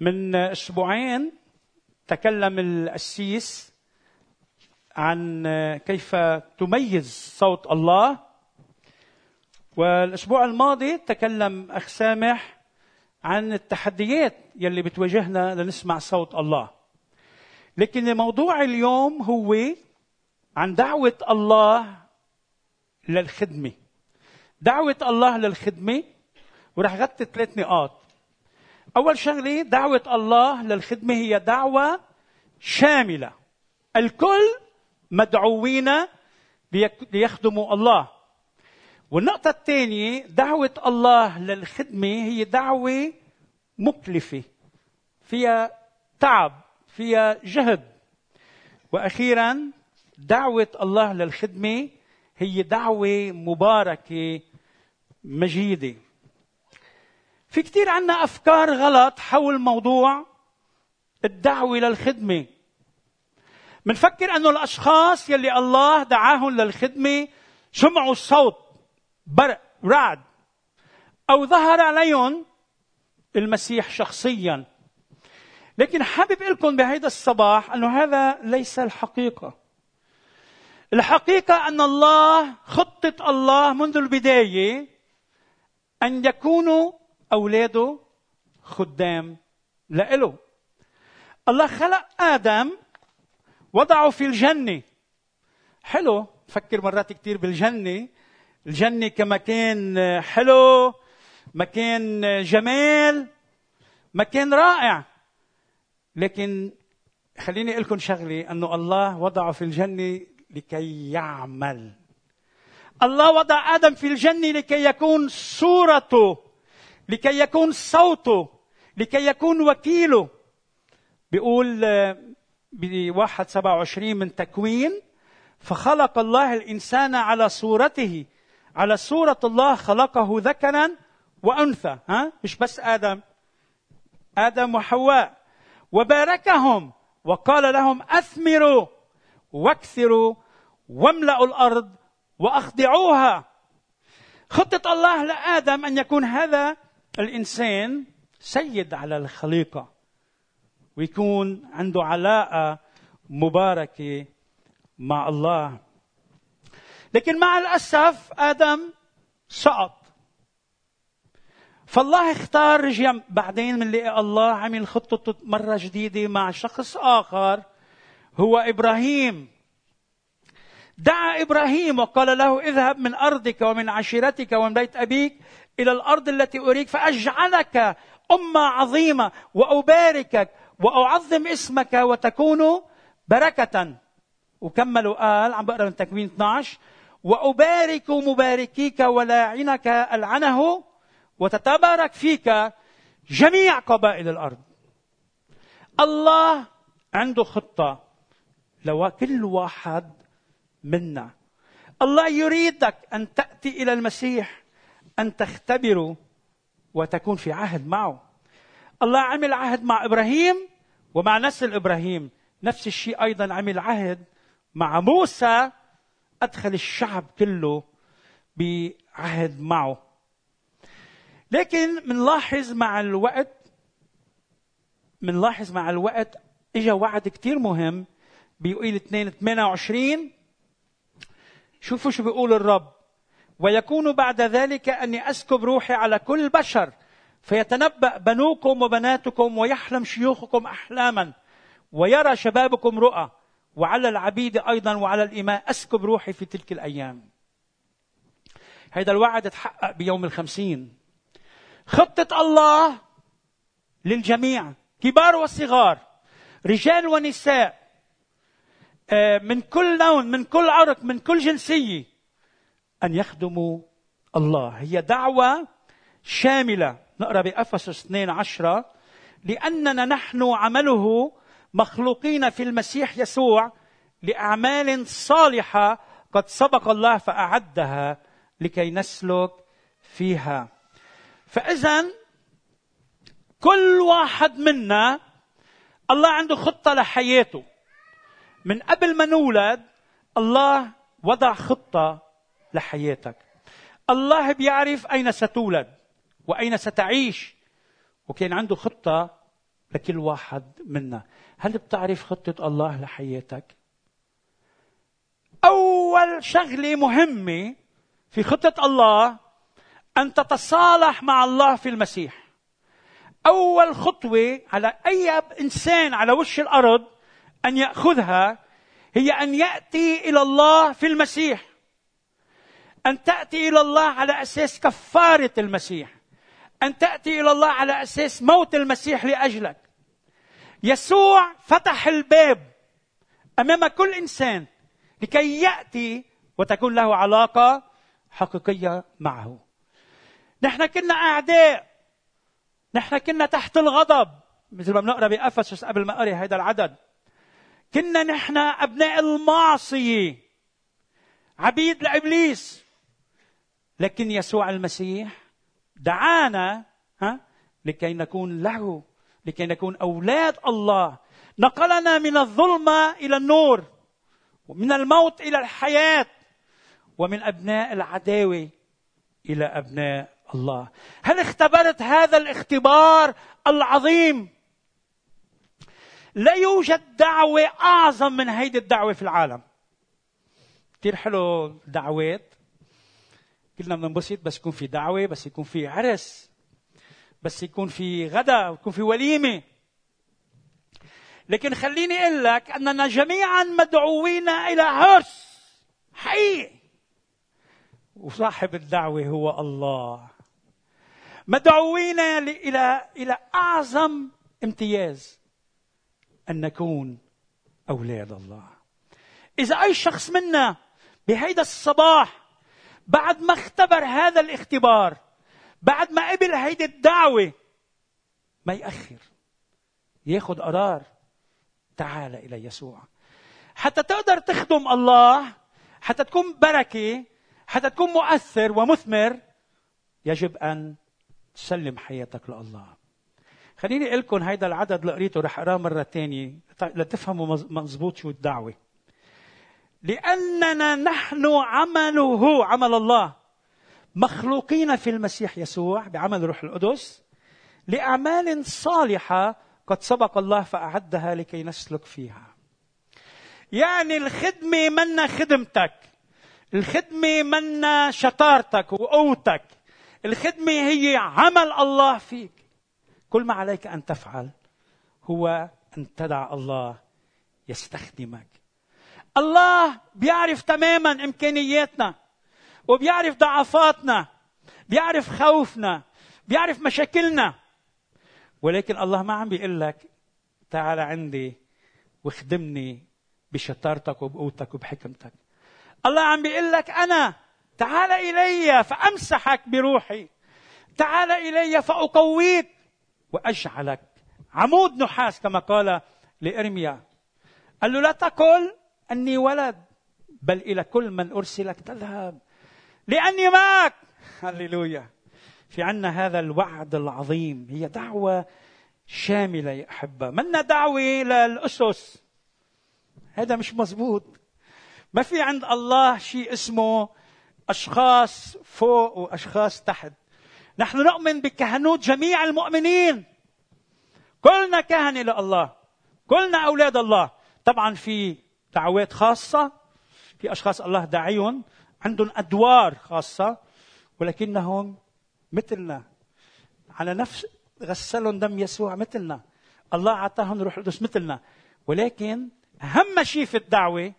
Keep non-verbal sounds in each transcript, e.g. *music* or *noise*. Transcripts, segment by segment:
من أسبوعين تكلم القسيس عن كيف تميز صوت الله. والأسبوع الماضي تكلم أخ سامح عن التحديات يلي بتواجهنا لنسمع صوت الله. لكن موضوع اليوم هو عن دعوة الله للخدمة. دعوة الله للخدمة. ورح غطي ثلاث نقاط. أول شغله دعوة الله للخدمة هي دعوة شاملة. الكل مدعوين ليخدموا الله. والنقطة الثانية دعوة الله للخدمة هي دعوة مكلفة. فيها تعب فيها جهد. وأخيرا دعوة الله للخدمة هي دعوة مباركة مجيدة. في كثير عنا أفكار غلط حول موضوع الدعوة للخدمة منفكر أنه الأشخاص يلي الله دعاهم للخدمة سمعوا الصوت برق رعد أو ظهر عليهم المسيح شخصيا. لكن حابب لكم بهذا الصباح أنه هذا ليس الحقيقة. الحقيقة أن الله خطة الله منذ البداية أن يكونوا أولاده خدام لإله. الله خلق آدم وضعه في الجنة. حلو. فكر مرات كثير بالجنة. الجنة كمكان حلو مكان جمال مكان رائع. لكن خليني أقول لكم شغلة أنه الله وضعه في الجنة لكي يعمل. الله وضع آدم في الجنة لكي يكون صورته. لكي يكون صوته لكي يكون وكيله. بيقول ب 1 27 من تكوين فخلق الله الإنسان على صورته. على صورة الله خلقه ذكرا وأنثى ها؟ مش بس آدم. آدم وحواء. وباركهم وقال لهم أثمروا واكثروا واملأوا الأرض وأخضعوها. خطة الله لآدم أن يكون هذا الإنسان سيد على الخليقة ويكون عنده علاقة مباركة مع الله. لكن مع الأسف آدم سقط. فالله اختار رجع بعدين من لقى الله عمل خطة مرة جديدة مع شخص آخر هو إبراهيم. دعا إبراهيم وقال له اذهب من أرضك ومن عشيرتك ومن بيت أبيك إلى الأرض التي أريك فأجعلك أمة عظيمة وأباركك وأعظم اسمك وتكون بركة. وكملوا قال عم بقرأ من تكوين 12 وأبارك مباركيك ولاعنك ألعنه وتتبارك فيك جميع قبائل الأرض. الله عنده خطة لكل واحد منا. الله يريدك أن تأتي إلى المسيح أن تختبره وتكون في عهد معه. الله عمل عهد مع إبراهيم ومع نسل إبراهيم. نفس الشيء أيضا عمل عهد مع موسى. أدخل الشعب كله بعهد معه. لكن منلاحظ مع الوقت منلاحظ مع الوقت اجى وعد كتير مهم. بيقول 2 28 شوفوا شو بيقول الرب. ويكون بعد ذلك أني أسكب روحي على كل بشر فيتنبأ بنوكم وبناتكم ويحلم شيوخكم أحلاما ويرى شبابكم رؤى وعلى العبيد أيضا وعلى الإماء أسكب روحي في تلك الأيام. هذا الوعد تحقق بيوم الخمسين. خطة الله للجميع كبار وصغار رجال ونساء آه، من كل لون من كل عرق من كل جنسية أن يخدموا الله. هي دعوة شاملة. نقرأ بأفسس 2 عشرة. لأننا نحن عمله مخلوقين في المسيح يسوع لأعمال صالحة قد سبق الله فأعدها لكي نسلك فيها. فإذا كل واحد منا الله عنده خطة لحياته. من قبل ما نولد الله وضع خطة لحياتك. الله بيعرف أين ستولد وأين ستعيش. وكان عنده خطة لكل واحد منا. هل بتعرف خطة الله لحياتك؟ أول شغلة مهمة في خطة الله أن تتصالح مع الله في المسيح. أول خطوة على أي إنسان على وش الأرض أن يأخذها هي أن يأتي إلى الله في المسيح. أن تأتي إلى الله على أساس كفارة المسيح. أن تأتي إلى الله على أساس موت المسيح لأجلك. يسوع فتح الباب أمام كل إنسان لكي يأتي وتكون له علاقة حقيقية معه. نحن كنا أعداء. نحن كنا تحت الغضب. مثل ما بنقرأ بأفسس قبل ما أقرأ هذا العدد. كنا نحن أبناء المعصية. عبيد لإبليس. لكن يسوع المسيح دعانا ها لكي نكون له لكي نكون أولاد الله. نقلنا من الظلمة إلى النور ومن الموت إلى الحياة ومن أبناء العداوة إلى أبناء الله. هل اختبرت هذا الاختبار العظيم؟ لا يوجد دعوة أعظم من هيدي الدعوة في العالم. كثير حلو الدعوات كلنا بننبسط بس يكون في دعوة بس يكون في عرس بس يكون في غدا يكون في وليمة. لكن خليني أقول لك أننا جميعا مدعوين إلى عرس حقيقي. وصاحب الدعوة هو الله. مدعوين إلى إلى أعظم امتياز أن نكون أولاد الله. إذا أي شخص منا بهيدا الصباح بعد ما اختبر هذا الاختبار بعد ما قبل هيدي الدعوة ما يأخر. ياخذ قرار تعال إلى يسوع. حتى تقدر تخدم الله حتى تكون بركة حتى تكون مؤثر ومثمر يجب أن سلم حياتك لله. خليني أقول لكم هيدا العدد اللي قريته رح أقراه مرة ثانية لتفهموا مزبوط شو الدعوة. لأننا نحن عمله عمل الله. مخلوقين في المسيح يسوع بعمل روح القدس لأعمال صالحة قد سبق الله فأعدها لكي نسلك فيها. يعني الخدمة منا خدمتك. الخدمة منا شطارتك وقوتك. الخدمة هي عمل الله فيك. كل ما عليك أن تفعل هو أن تدع الله يستخدمك. الله بيعرف تماما إمكانياتنا وبيعرف ضعفاتنا بيعرف خوفنا بيعرف مشاكلنا. ولكن الله ما عم بيقول لك تعال عندي واخدمني بشطارتك وبقوتك وبحكمتك. الله عم بيقول لك أنا تعال إلي فأمسحك بروحي. تعال إلي فأقويك وأجعلك عمود نحاس كما قال لإرميا. قال له لا تقل أني ولد بل إلى كل من ارسلك تذهب. لأني معك هللويا. في عنا هذا الوعد العظيم. هي دعوة شاملة يا أحبة. منا دعوة للاسس هذا مش مزبوط ما في عند الله شيء اسمه أشخاص فوق وأشخاص تحت. نحن نؤمن بكهنوت جميع المؤمنين. كلنا كهنة لله. كلنا أولاد الله. طبعا في دعوات خاصة. في أشخاص الله داعيهم. عندهم أدوار خاصة. ولكنهم مثلنا. على نفس غسلهم دم يسوع مثلنا. الله أعطاهم روح القدس مثلنا. ولكن أهم شيء في الدعوة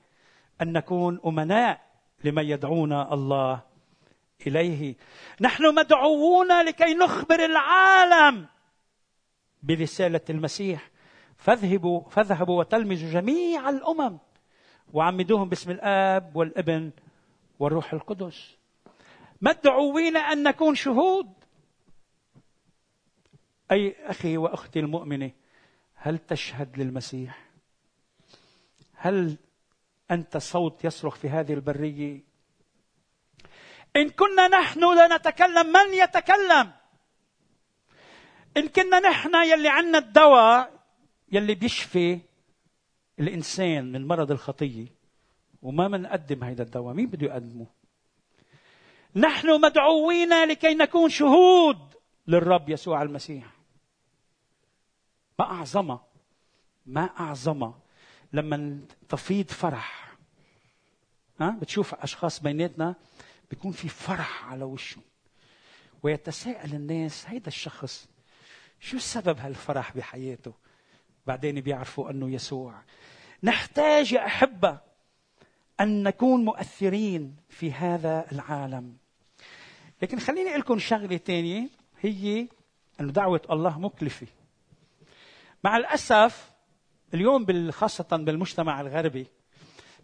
أن نكون أمناء لمن يدعونا الله إليه. نحن مدعوون لكي نخبر العالم برسالة المسيح. فاذهبوا فاذهبوا وتلمذوا جميع الأمم. وعمدوهم باسم الآب والابن والروح القدس. مدعوين أن نكون شهود؟ أي أخي وأختي المؤمنة هل تشهد للمسيح؟ هل أنت صوت يصرخ في هذه البرية؟ إن كنا نحن لا نتكلم من يتكلم؟ إن كنا نحن يلي عنا الدواء يلي بيشفي الإنسان من مرض الخطية وما منقدم هذا الدواء مين بده يقدمه؟ نحن مدعوين لكي نكون شهود للرب يسوع المسيح. ما أعظمها ما أعظمها لما تفيض فرح. ها؟ بتشوف أشخاص بيناتنا بيكون في فرح على وشهم. ويتساءل الناس هيدا الشخص شو سبب هالفرح بحياته؟ بعدين بيعرفوا أنه يسوع. نحتاج يا أحبة أن نكون مؤثرين في هذا العالم. لكن خليني أقول لكم شغلة تانية هي أن دعوة الله مكلفة. مع الأسف اليوم خاصة بالمجتمع الغربي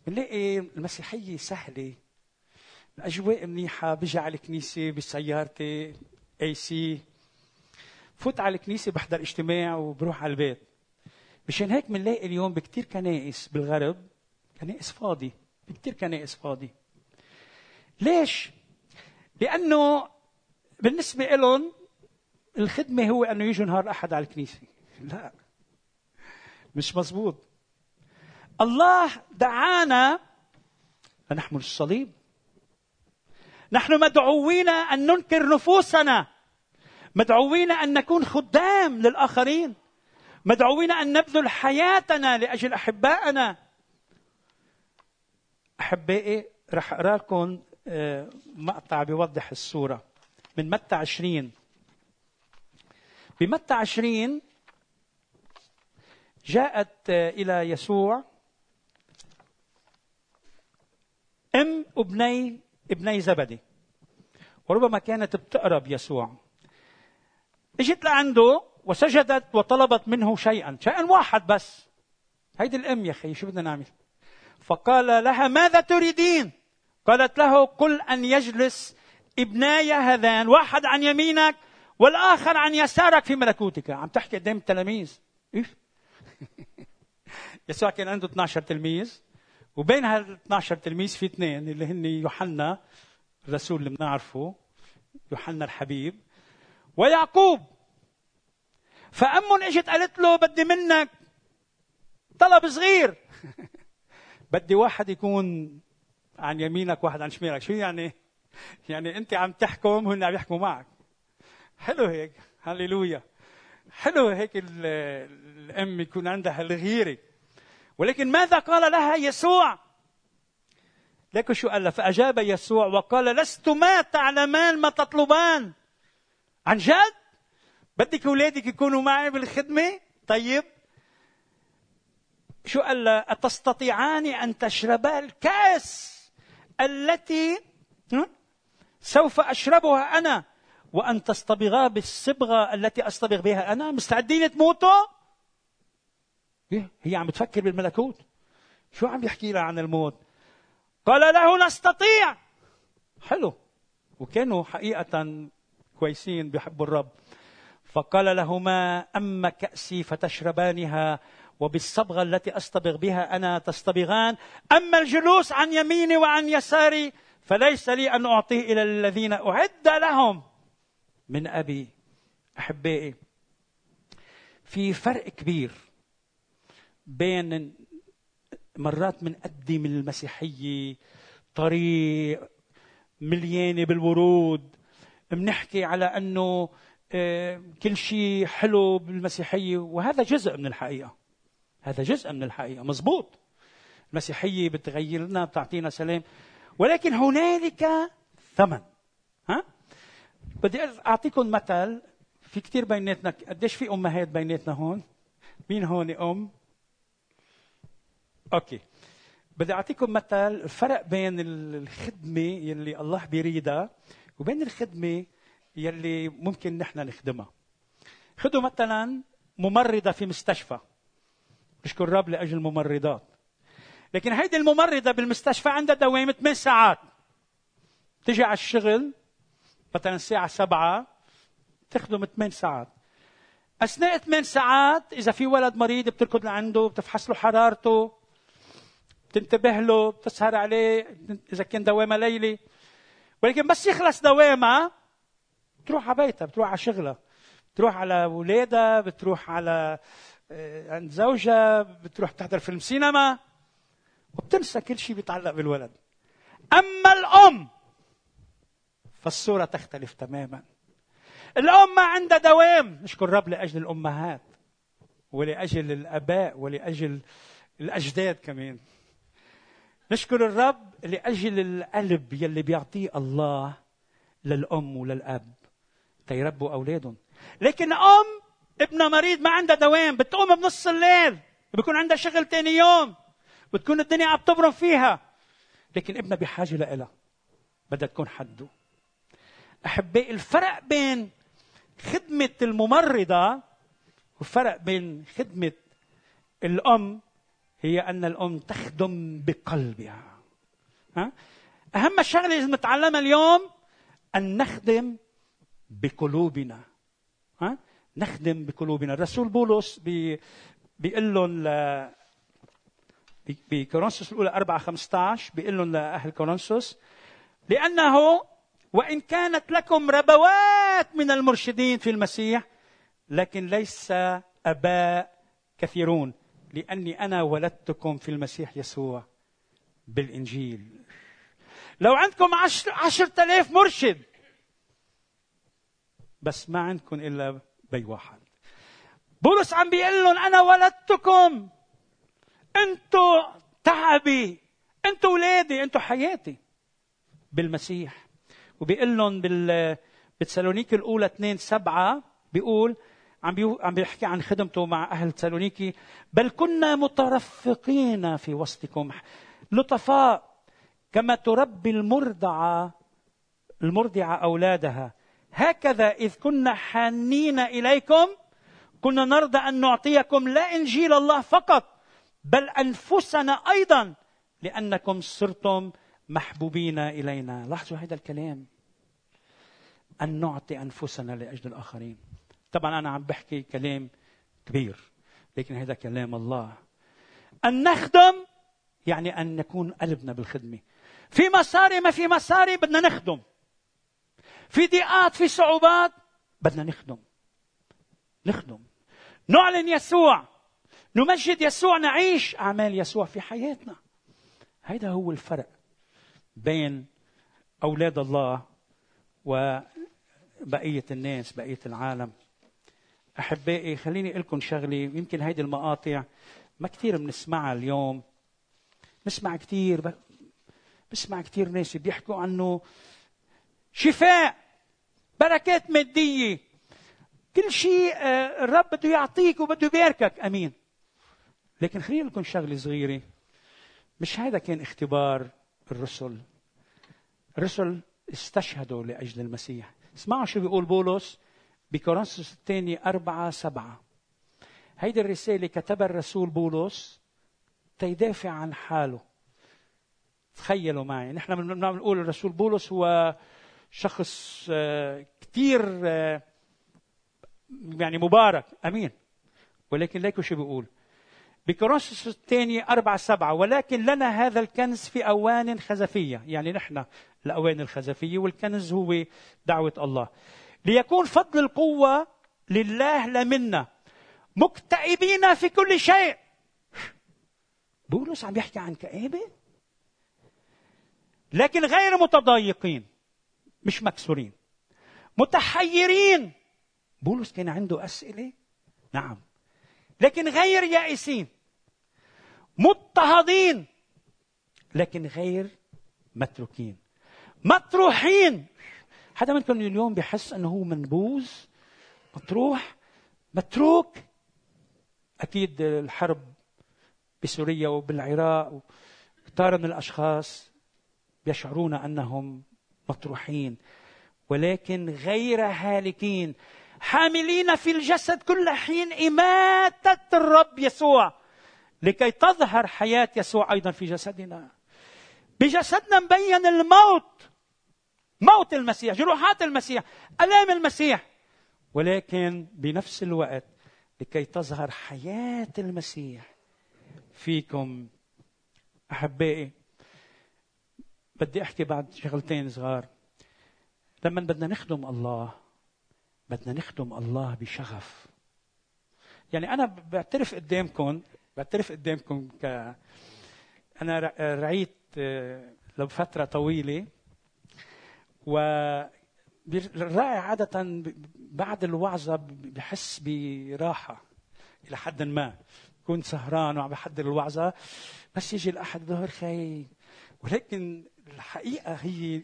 بنلاقي المسيحية سهلة. الأجواء منيحة بجي على الكنيسة بسيارتي AC فوت على الكنيسة بحضر اجتماع وبروح على البيت. مشان هيك بنلاقي اليوم بكتير كنائس بالغرب كنائس فاضي بكتير كنائس فاضي. ليش؟ لأنه بالنسبة لهم الخدمة هو أنه يجوا نهار الأحد على الكنيسة. لا مش مزبوط. الله دعانا لنحمل الصليب. نحن مدعوين أن ننكر نفوسنا. مدعوين أن نكون خدام للآخرين. مدعوين أن نبذل حياتنا لأجل أحبائنا. أحبائي رح أقرأ لكم آه، مقطع بيوضح الصورة. من متى عشرين؟ بمتى عشرين جاءت إلى يسوع أم ابني ابني زبدي. وربما كانت بتقرب يسوع. اجت لعنده وسجدت وطلبت منه شيئا. شيئا واحد بس. هيدي الأم يا أخي شو بدنا نعمل؟ فقال لها ماذا تريدين؟ قالت له قل أن يجلس ابناي هذان واحد عن يمينك والآخر عن يسارك في ملكوتك. عم تحكي قدام التلاميذ إيه؟ *laughs* يسوع كان عنده 12 تلميذ وبين هال 12 تلميذ في اثنين اللي هن يوحنا الرسول اللي بنعرفه يوحنا الحبيب ويعقوب. فأم إجت قالت له بدي منك طلب صغير. *laughs* بدي واحد يكون عن يمينك واحد عن شمالك. شو يعني؟ يعني أنت عم تحكم وهن عم يحكموا معك. حلو هيك. هللويا. حلو هيك الأم يكون عندها الغيرة. ولكن ماذا قال لها يسوع؟ لكن شو قال لها؟ فأجاب يسوع وقال لستما تعلمان ما تطلبان. عن جد؟ بدك أولادك يكونوا معي بالخدمة؟ طيب. شو قال أتستطيعان أن تشربا الكأس التي سوف أشربها أنا وأن تصطبغا بالصبغة التي أصطبغ بها أنا. مستعدين تموتوا؟ إيه؟ هي عم تفكر بالملكوت. شو عم يحكي لها عن الموت؟ قال له نستطيع. حلو. وكانوا حقيقة كويسين بيحبوا الرب فقال لهما أما كأسي فتشربانها وبالصبغة التي أصطبغ بها أنا تصطبغان. أما الجلوس عن يميني وعن يساري فليس لي أن أعطيه إلى الذين أعد لهم. من أبي أحبائي في فرق كبير بين مرات بنقدم المسيحية طريق مليانة بالورود. بنحكي على أنه كل شيء حلو بالمسيحية وهذا جزء من الحقيقة. هذا جزء من الحقيقة مزبوط. المسيحية بتغير لنا بتعطينا سلام. ولكن هنالك ثمن. ها؟ بدي أعطيكم مثل في كثير بيناتنا قديش في أمهات بيناتنا هون؟ مين هون أم؟ أوكي. بدي أعطيكم مثل الفرق بين الخدمة يلي الله بيريدها وبين الخدمة يلي ممكن نحن نخدمها. خذوا مثلا ممرضة في مستشفى. نشكر الرب لأجل الممرضات. لكن هيدي الممرضة بالمستشفى عندها دوامة 8 ساعات. تجي على الشغل مثلا الساعة 7 تخدم 8 ساعات. أثناء 8 ساعات إذا في ولد مريض بتركض لعنده بتفحص له حرارته تنتبه له بتسهر عليه إذا كان دوامة ليلي. ولكن بس يخلص دوامها بتروح على بيتها بتروح على شغلها بتروح على اولادها بتروح على آه، عند زوجها بتروح تحضر فيلم سينما وبتنسى كل شيء بيتعلق بالولد. أما الأم فالصورة تختلف تماما. الأم ما عندها دوام. نشكر الرب لأجل الأمهات ولأجل الأباء ولأجل الأجداد كمان. نشكر الرب لأجل القلب يلي بيعطيه الله للأم وللأب. تيربوا أولادهم. لكن أم ابنها مريض ما عندها دوام بتقوم بنص الليل بيكون عندها شغل تاني يوم بتكون الدنيا عم تبرم فيها. لكن ابنها بحاجة لها بدها تكون حده. أحبائي الفرق بين خدمة الممرضة والفرق بين خدمة الأم هي أن الأم تخدم بقلبها. ها؟ أهم شغلة لازم نتعلمها اليوم أن نخدم بقلوبنا. ها؟ نخدم بقلوبنا. الرسول بولس بي بيقول لهم ل بكورنثوس الأولى 4 15 بيقول لهم لأهل كورنثوس لأنه وإن كانت لكم ربوات من المرشدين في المسيح لكن ليس أباء كثيرون لأني أنا ولدتكم في المسيح يسوع بالإنجيل. لو عندكم عشر عشرة آلاف مرشد بس ما عندكم إلا بي واحد. بولس عم بيقول لهم أنا ولدتكم. أنتوا تعبي. أنتوا ولادي. أنتوا حياتي. بالمسيح. وبيقول لهم بال بتسالونيكي الأولى 2 7 بيقول عم عم بيحكي عن خدمته مع أهل تسالونيكي. بل كنا مترفقين في وسطكم. لطفاء كما تربي المرضعة المرضعة أولادها. هكذا إذ كنا حانين إليكم كنا نرضى أن نعطيكم لا إنجيل الله فقط بل أنفسنا أيضا لأنكم صرتم محبوبين إلينا. لاحظوا هذا الكلام. أن نعطي أنفسنا لأجل الآخرين. طبعا أنا عم بحكي كلام كبير لكن هذا كلام الله. أن نخدم يعني أن نكون قلبنا بالخدمة. في مصاري ما في مصاري بدنا نخدم. في ضيقات في صعوبات. بدنا نخدم. نخدم. نعلن يسوع. نمجد يسوع. نعيش أعمال يسوع في حياتنا. هذا هو الفرق بين أولاد الله وبقية الناس بقية العالم. أحبائي خليني أقول لكم شغلة. يمكن هيدي المقاطع ما كثير بنسمعها اليوم. بسمع كثير بسمع كثير ناس بيحكوا عنه. شفاء بركات مادية. كل شيء آه، الرب بده يعطيك وبده يباركك. آمين. لكن خلينا لكم شغلة صغيرة. مش هذا كان اختبار الرسل. الرسل استشهدوا لأجل المسيح. اسمعوا شو بيقول بولس بكورنثوس الثاني أربعة سبعة. هيدي الرسالة كتبها الرسول بولس تيدافع عن حاله. تخيلوا معي. نحن بنقول الرسول بولس هو شخص آه، كثير آه، يعني مبارك. آمين. ولكن ليكوا شو بيقول. بكورنثوس الثاني أربعة سبعة ولكن لنا هذا الكنز في أوان خزفية. يعني نحن الأوان الخزفية والكنز هو دعوة الله. ليكون فضل القوة لله لا منا مكتئبين في كل شيء. بولس عم يحكي عن كآبة؟ لكن غير متضايقين. مش مكسورين. متحيرين. بولس كان عنده أسئلة؟ نعم. لكن غير يائسين. مضطهدين. لكن غير متروكين. مطروحين. حدا منكم اليوم بحس أنه هو منبوذ. مطروح. متروك. أكيد الحرب بسوريا وبالعراق. كثار من الأشخاص يشعرون أنهم مطروحين. ولكن غير هالكين. حاملين في الجسد كل حين إماتة الرب يسوع. لكي تظهر حياة يسوع أيضا في جسدنا. بجسدنا مبين الموت. موت المسيح جروحات المسيح ألام المسيح. ولكن بنفس الوقت لكي تظهر حياة المسيح فيكم. أحبائي بدي أحكي بعد شغلتين صغار. لما بدنا نخدم الله بدنا نخدم الله بشغف. يعني أنا بعترف قدامكم بعترف قدامكم ك أنا رعيت آه، لفترة طويلة. و الرائع عادة بعد الوعظة بحس براحة. إلى حد ما. كنت سهران وعم بحضر الوعظة بس يجي الأحد ظهر خايف ولكن الحقيقة هي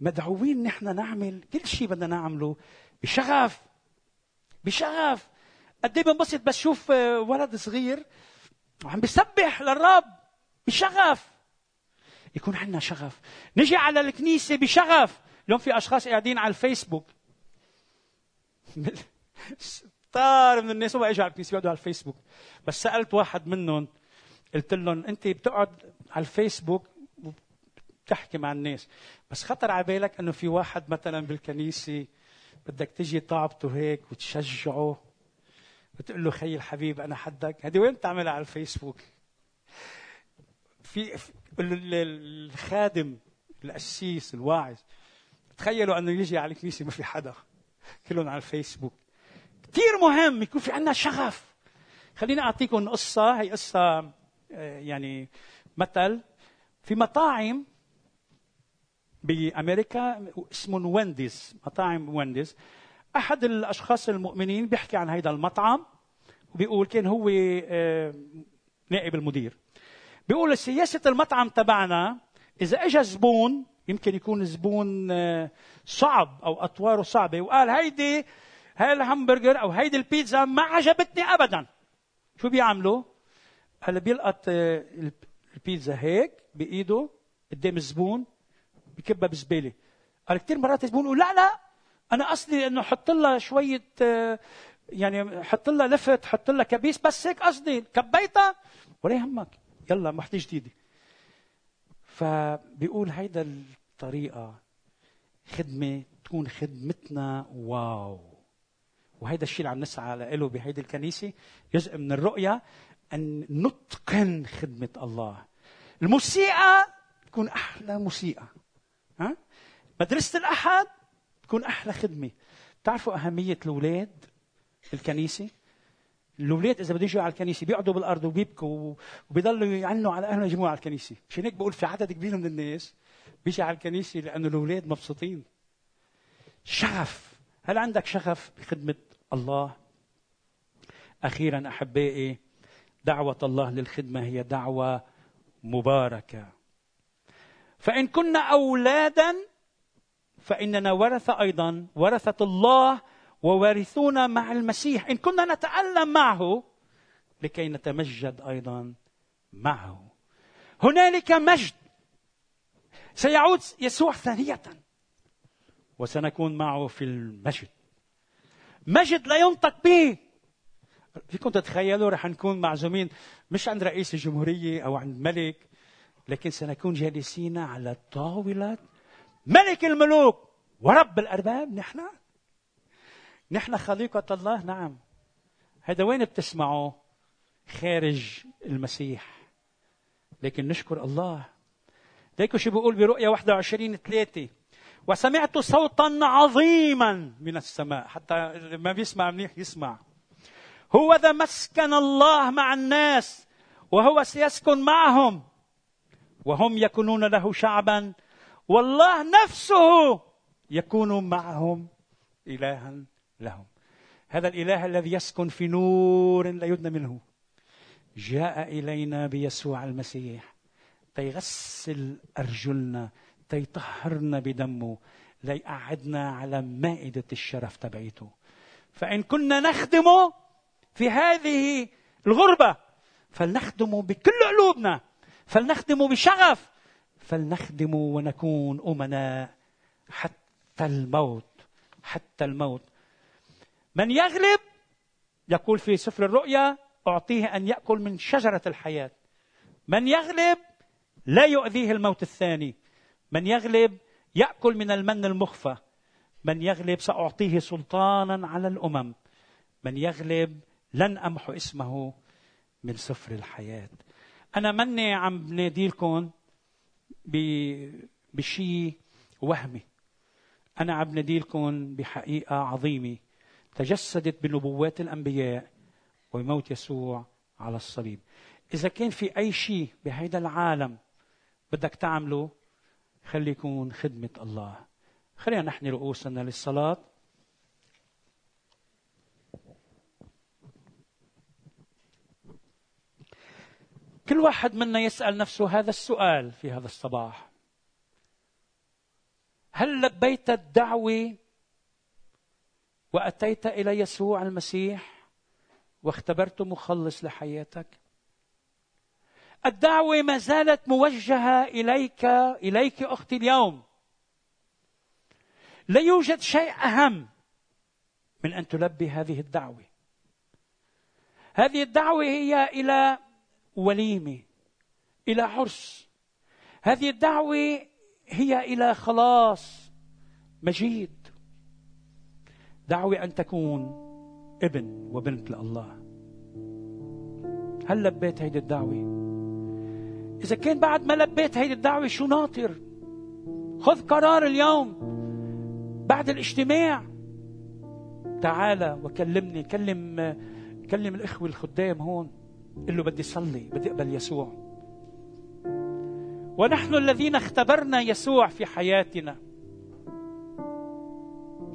مدعوين نحن نعمل كل شيء بدنا نعمله بشغف بشغف. قد إيه بنبسط بس شوف آه، ولد صغير وعم بيسبح للرب بشغف. يكون عندنا شغف. نجي على الكنيسة بشغف. اليوم في أشخاص قاعدين على الفيسبوك. كثار من الناس ما اجوا على الكنيسة بيقعدوا على الفيسبوك. بس سألت واحد منهم قلت لهم أنت بتقعد على الفيسبوك وبتحكي مع الناس. بس خطر على بالك أنه في واحد مثلا بالكنيسة بدك تجي طابته هيك وتشجعه بتقول له خي الحبيب أنا حدك. هذه وين بتعملها على الفيسبوك؟ في الخادم القسيس الواعظ تخيلوا إنه يجي على الكنيسة ما في حدا كلهم على الفيسبوك. كثير مهم يكون في عندنا شغف. خليني أعطيكم قصة. هي قصة آه، يعني مثل. في مطاعم بأمريكا اسمه وينديز مطاعم وينديز. أحد الأشخاص المؤمنين بيحكي عن هذا المطعم وبيقول كان هو آه، نائب المدير. بيقول سياسة المطعم تبعنا إذا اجى زبون يمكن يكون زبون آه، صعب أو أطواره صعبة وقال هيدي هاي الهمبرجر أو هيدي البيتزا ما عجبتني ابدا. شو بيعملوا؟ هلا بيلقط آه، البيتزا هيك بإيده قدام الزبون بكبها بزبالة. قال كثير مرات يقول لا لا أنا قصدي إنه حط لها شوية آه، يعني حط لها لفت حط لها كبيس بس هيك قصدي كبيتها ولا يهمك. يلا محتاج جديدة. فبيقول هيدا الطريقة خدمة تكون خدمتنا واو. وهيدا الشيء اللي عم نسعى له بهيدي الكنيسة جزء من الرؤية أن نتقن خدمة الله. الموسيقى تكون أحلى موسيقى. ها؟ مدرسة الأحد تكون أحلى خدمة. بتعرفوا أهمية الأولاد الكنيسه الأولاد إذا بدهم يجوا على الكنيسة بيقعدوا بالأرض وبيبكوا وبيضلوا يعنوا على أهلهم يجيبوهم على الكنيسة. مشان هيك بقول في عدد كبير من الناس بيجي على الكنيسة لأنه الأولاد مبسوطين. شغف. هل عندك شغف بخدمة الله؟ أخيرا أحبائي دعوة الله للخدمة هي دعوة مباركة. فإن كنا أولادا فإننا ورثه أيضا ورثة الله ووارثون مع المسيح. إن كنا نتألم معه لكي نتمجد أيضا معه. هنالك مجد. سيعود يسوع ثانية وسنكون معه في المجد. مجد لا ينطق به. فيكم تتخيلوا رح نكون معزومين مش عند رئيس الجمهورية أو عند ملك لكن سنكون جالسين على طاولة ملك الملوك ورب الأرباب. نحن؟ نحن خليقة الله. نعم. هذا وين بتسمعوا خارج المسيح. لكن نشكر الله. ليكو شو بيقول برؤيا 21 3 وسمعت صوتا عظيما من السماء. حتى ما بيسمع منيح يسمع. هو ذا مسكن الله مع الناس. وهو سيسكن معهم. وهم يكونون له شعبا. والله نفسه يكون معهم إلها لهم. هذا الإله الذي يسكن في نور لا يدنى منه. جاء إلينا بيسوع المسيح. تيغسل أرجلنا تيطهرنا بدمه. ليقعدنا على مائدة الشرف تبعيته. فإن كنا نخدمه في هذه الغربة فلنخدمه بكل قلوبنا. فلنخدمه بشغف فلنخدمه ونكون أمناء حتى الموت حتى الموت. من يغلب يقول في سفر الرؤيا أعطيه أن يأكل من شجرة الحياة. من يغلب لا يؤذيه الموت الثاني. من يغلب يأكل من المن المخفى. من يغلب سأعطيه سلطانا على الأمم. من يغلب لن أمحو اسمه من سفر الحياة. أنا مني عم بنادي لكم بشيء وهمي. أنا عم بنادي لكم بحقيقة عظيمة. تجسدت بنبوات الأنبياء وموت يسوع على الصليب. إذا كان في أي شيء بهذا العالم بدك تعمله خلي يكون خدمة الله. خلينا نحن رؤوسنا للصلاة. كل واحد منا يسأل نفسه هذا السؤال في هذا الصباح. هل لبيت الدعوة وأتيت إلى يسوع المسيح واختبرت مخلص لحياتك؟ الدعوة ما زالت موجهة إليك إليك أختي اليوم. لا يوجد شيء أهم من أن تلبي هذه الدعوة. هذه الدعوة هي إلى وليمة إلى عرس. هذه الدعوة هي إلى خلاص مجيد. دعوة أن تكون ابن وبنت لله. هل لبيت هيدي الدعوة؟ إذا كان بعد ما لبيت هيدي الدعوة شو ناطر؟ خذ قرار اليوم. بعد الاجتماع تعال وكلمني كلم كلم الإخوة الخدام هون. قل له بدي صلي بدي أقبل يسوع. ونحن الذين اختبرنا يسوع في حياتنا.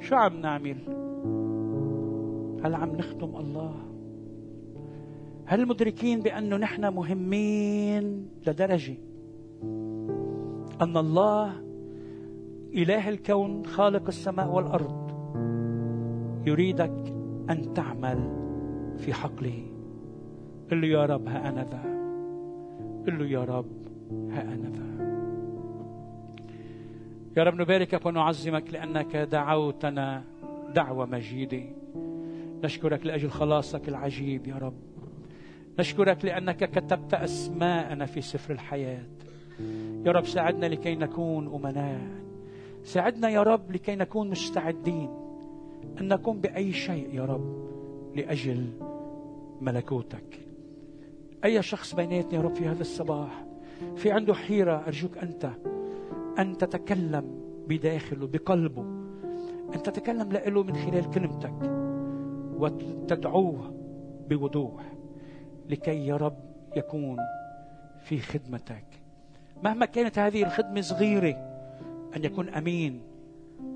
شو عم نعمل؟ هل عم نخدم الله؟ هل مدركين بأنه نحن مهمين لدرجة أن الله إله الكون خالق السماء والأرض يريدك أن تعمل في حقله؟ قل له يا رب ها أنا ذا. قل له يا رب ها أنا ذا. يا رب نباركك ونعظمك لأنك دعوتنا دعوة مجيدة. نشكرك لأجل خلاصك العجيب يا رب. نشكرك لأنك كتبت أسماءنا في سفر الحياة. يا رب ساعدنا لكي نكون أمناء. ساعدنا يا رب لكي نكون مستعدين أن نقوم بأي شيء يا رب لأجل ملكوتك. أي شخص بيناتنا يا رب في هذا الصباح؟ في عنده حيرة أرجوك أنت أن تتكلم بداخله بقلبه. أن تتكلم له من خلال كلمتك. وتدعوه بوضوح لكي يا رب يكون في خدمتك. مهما كانت هذه الخدمة صغيرة أن يكون أمين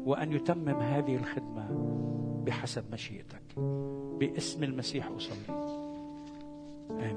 وأن يتمم هذه الخدمة بحسب مشيئتك. باسم المسيح أصلي. آمین.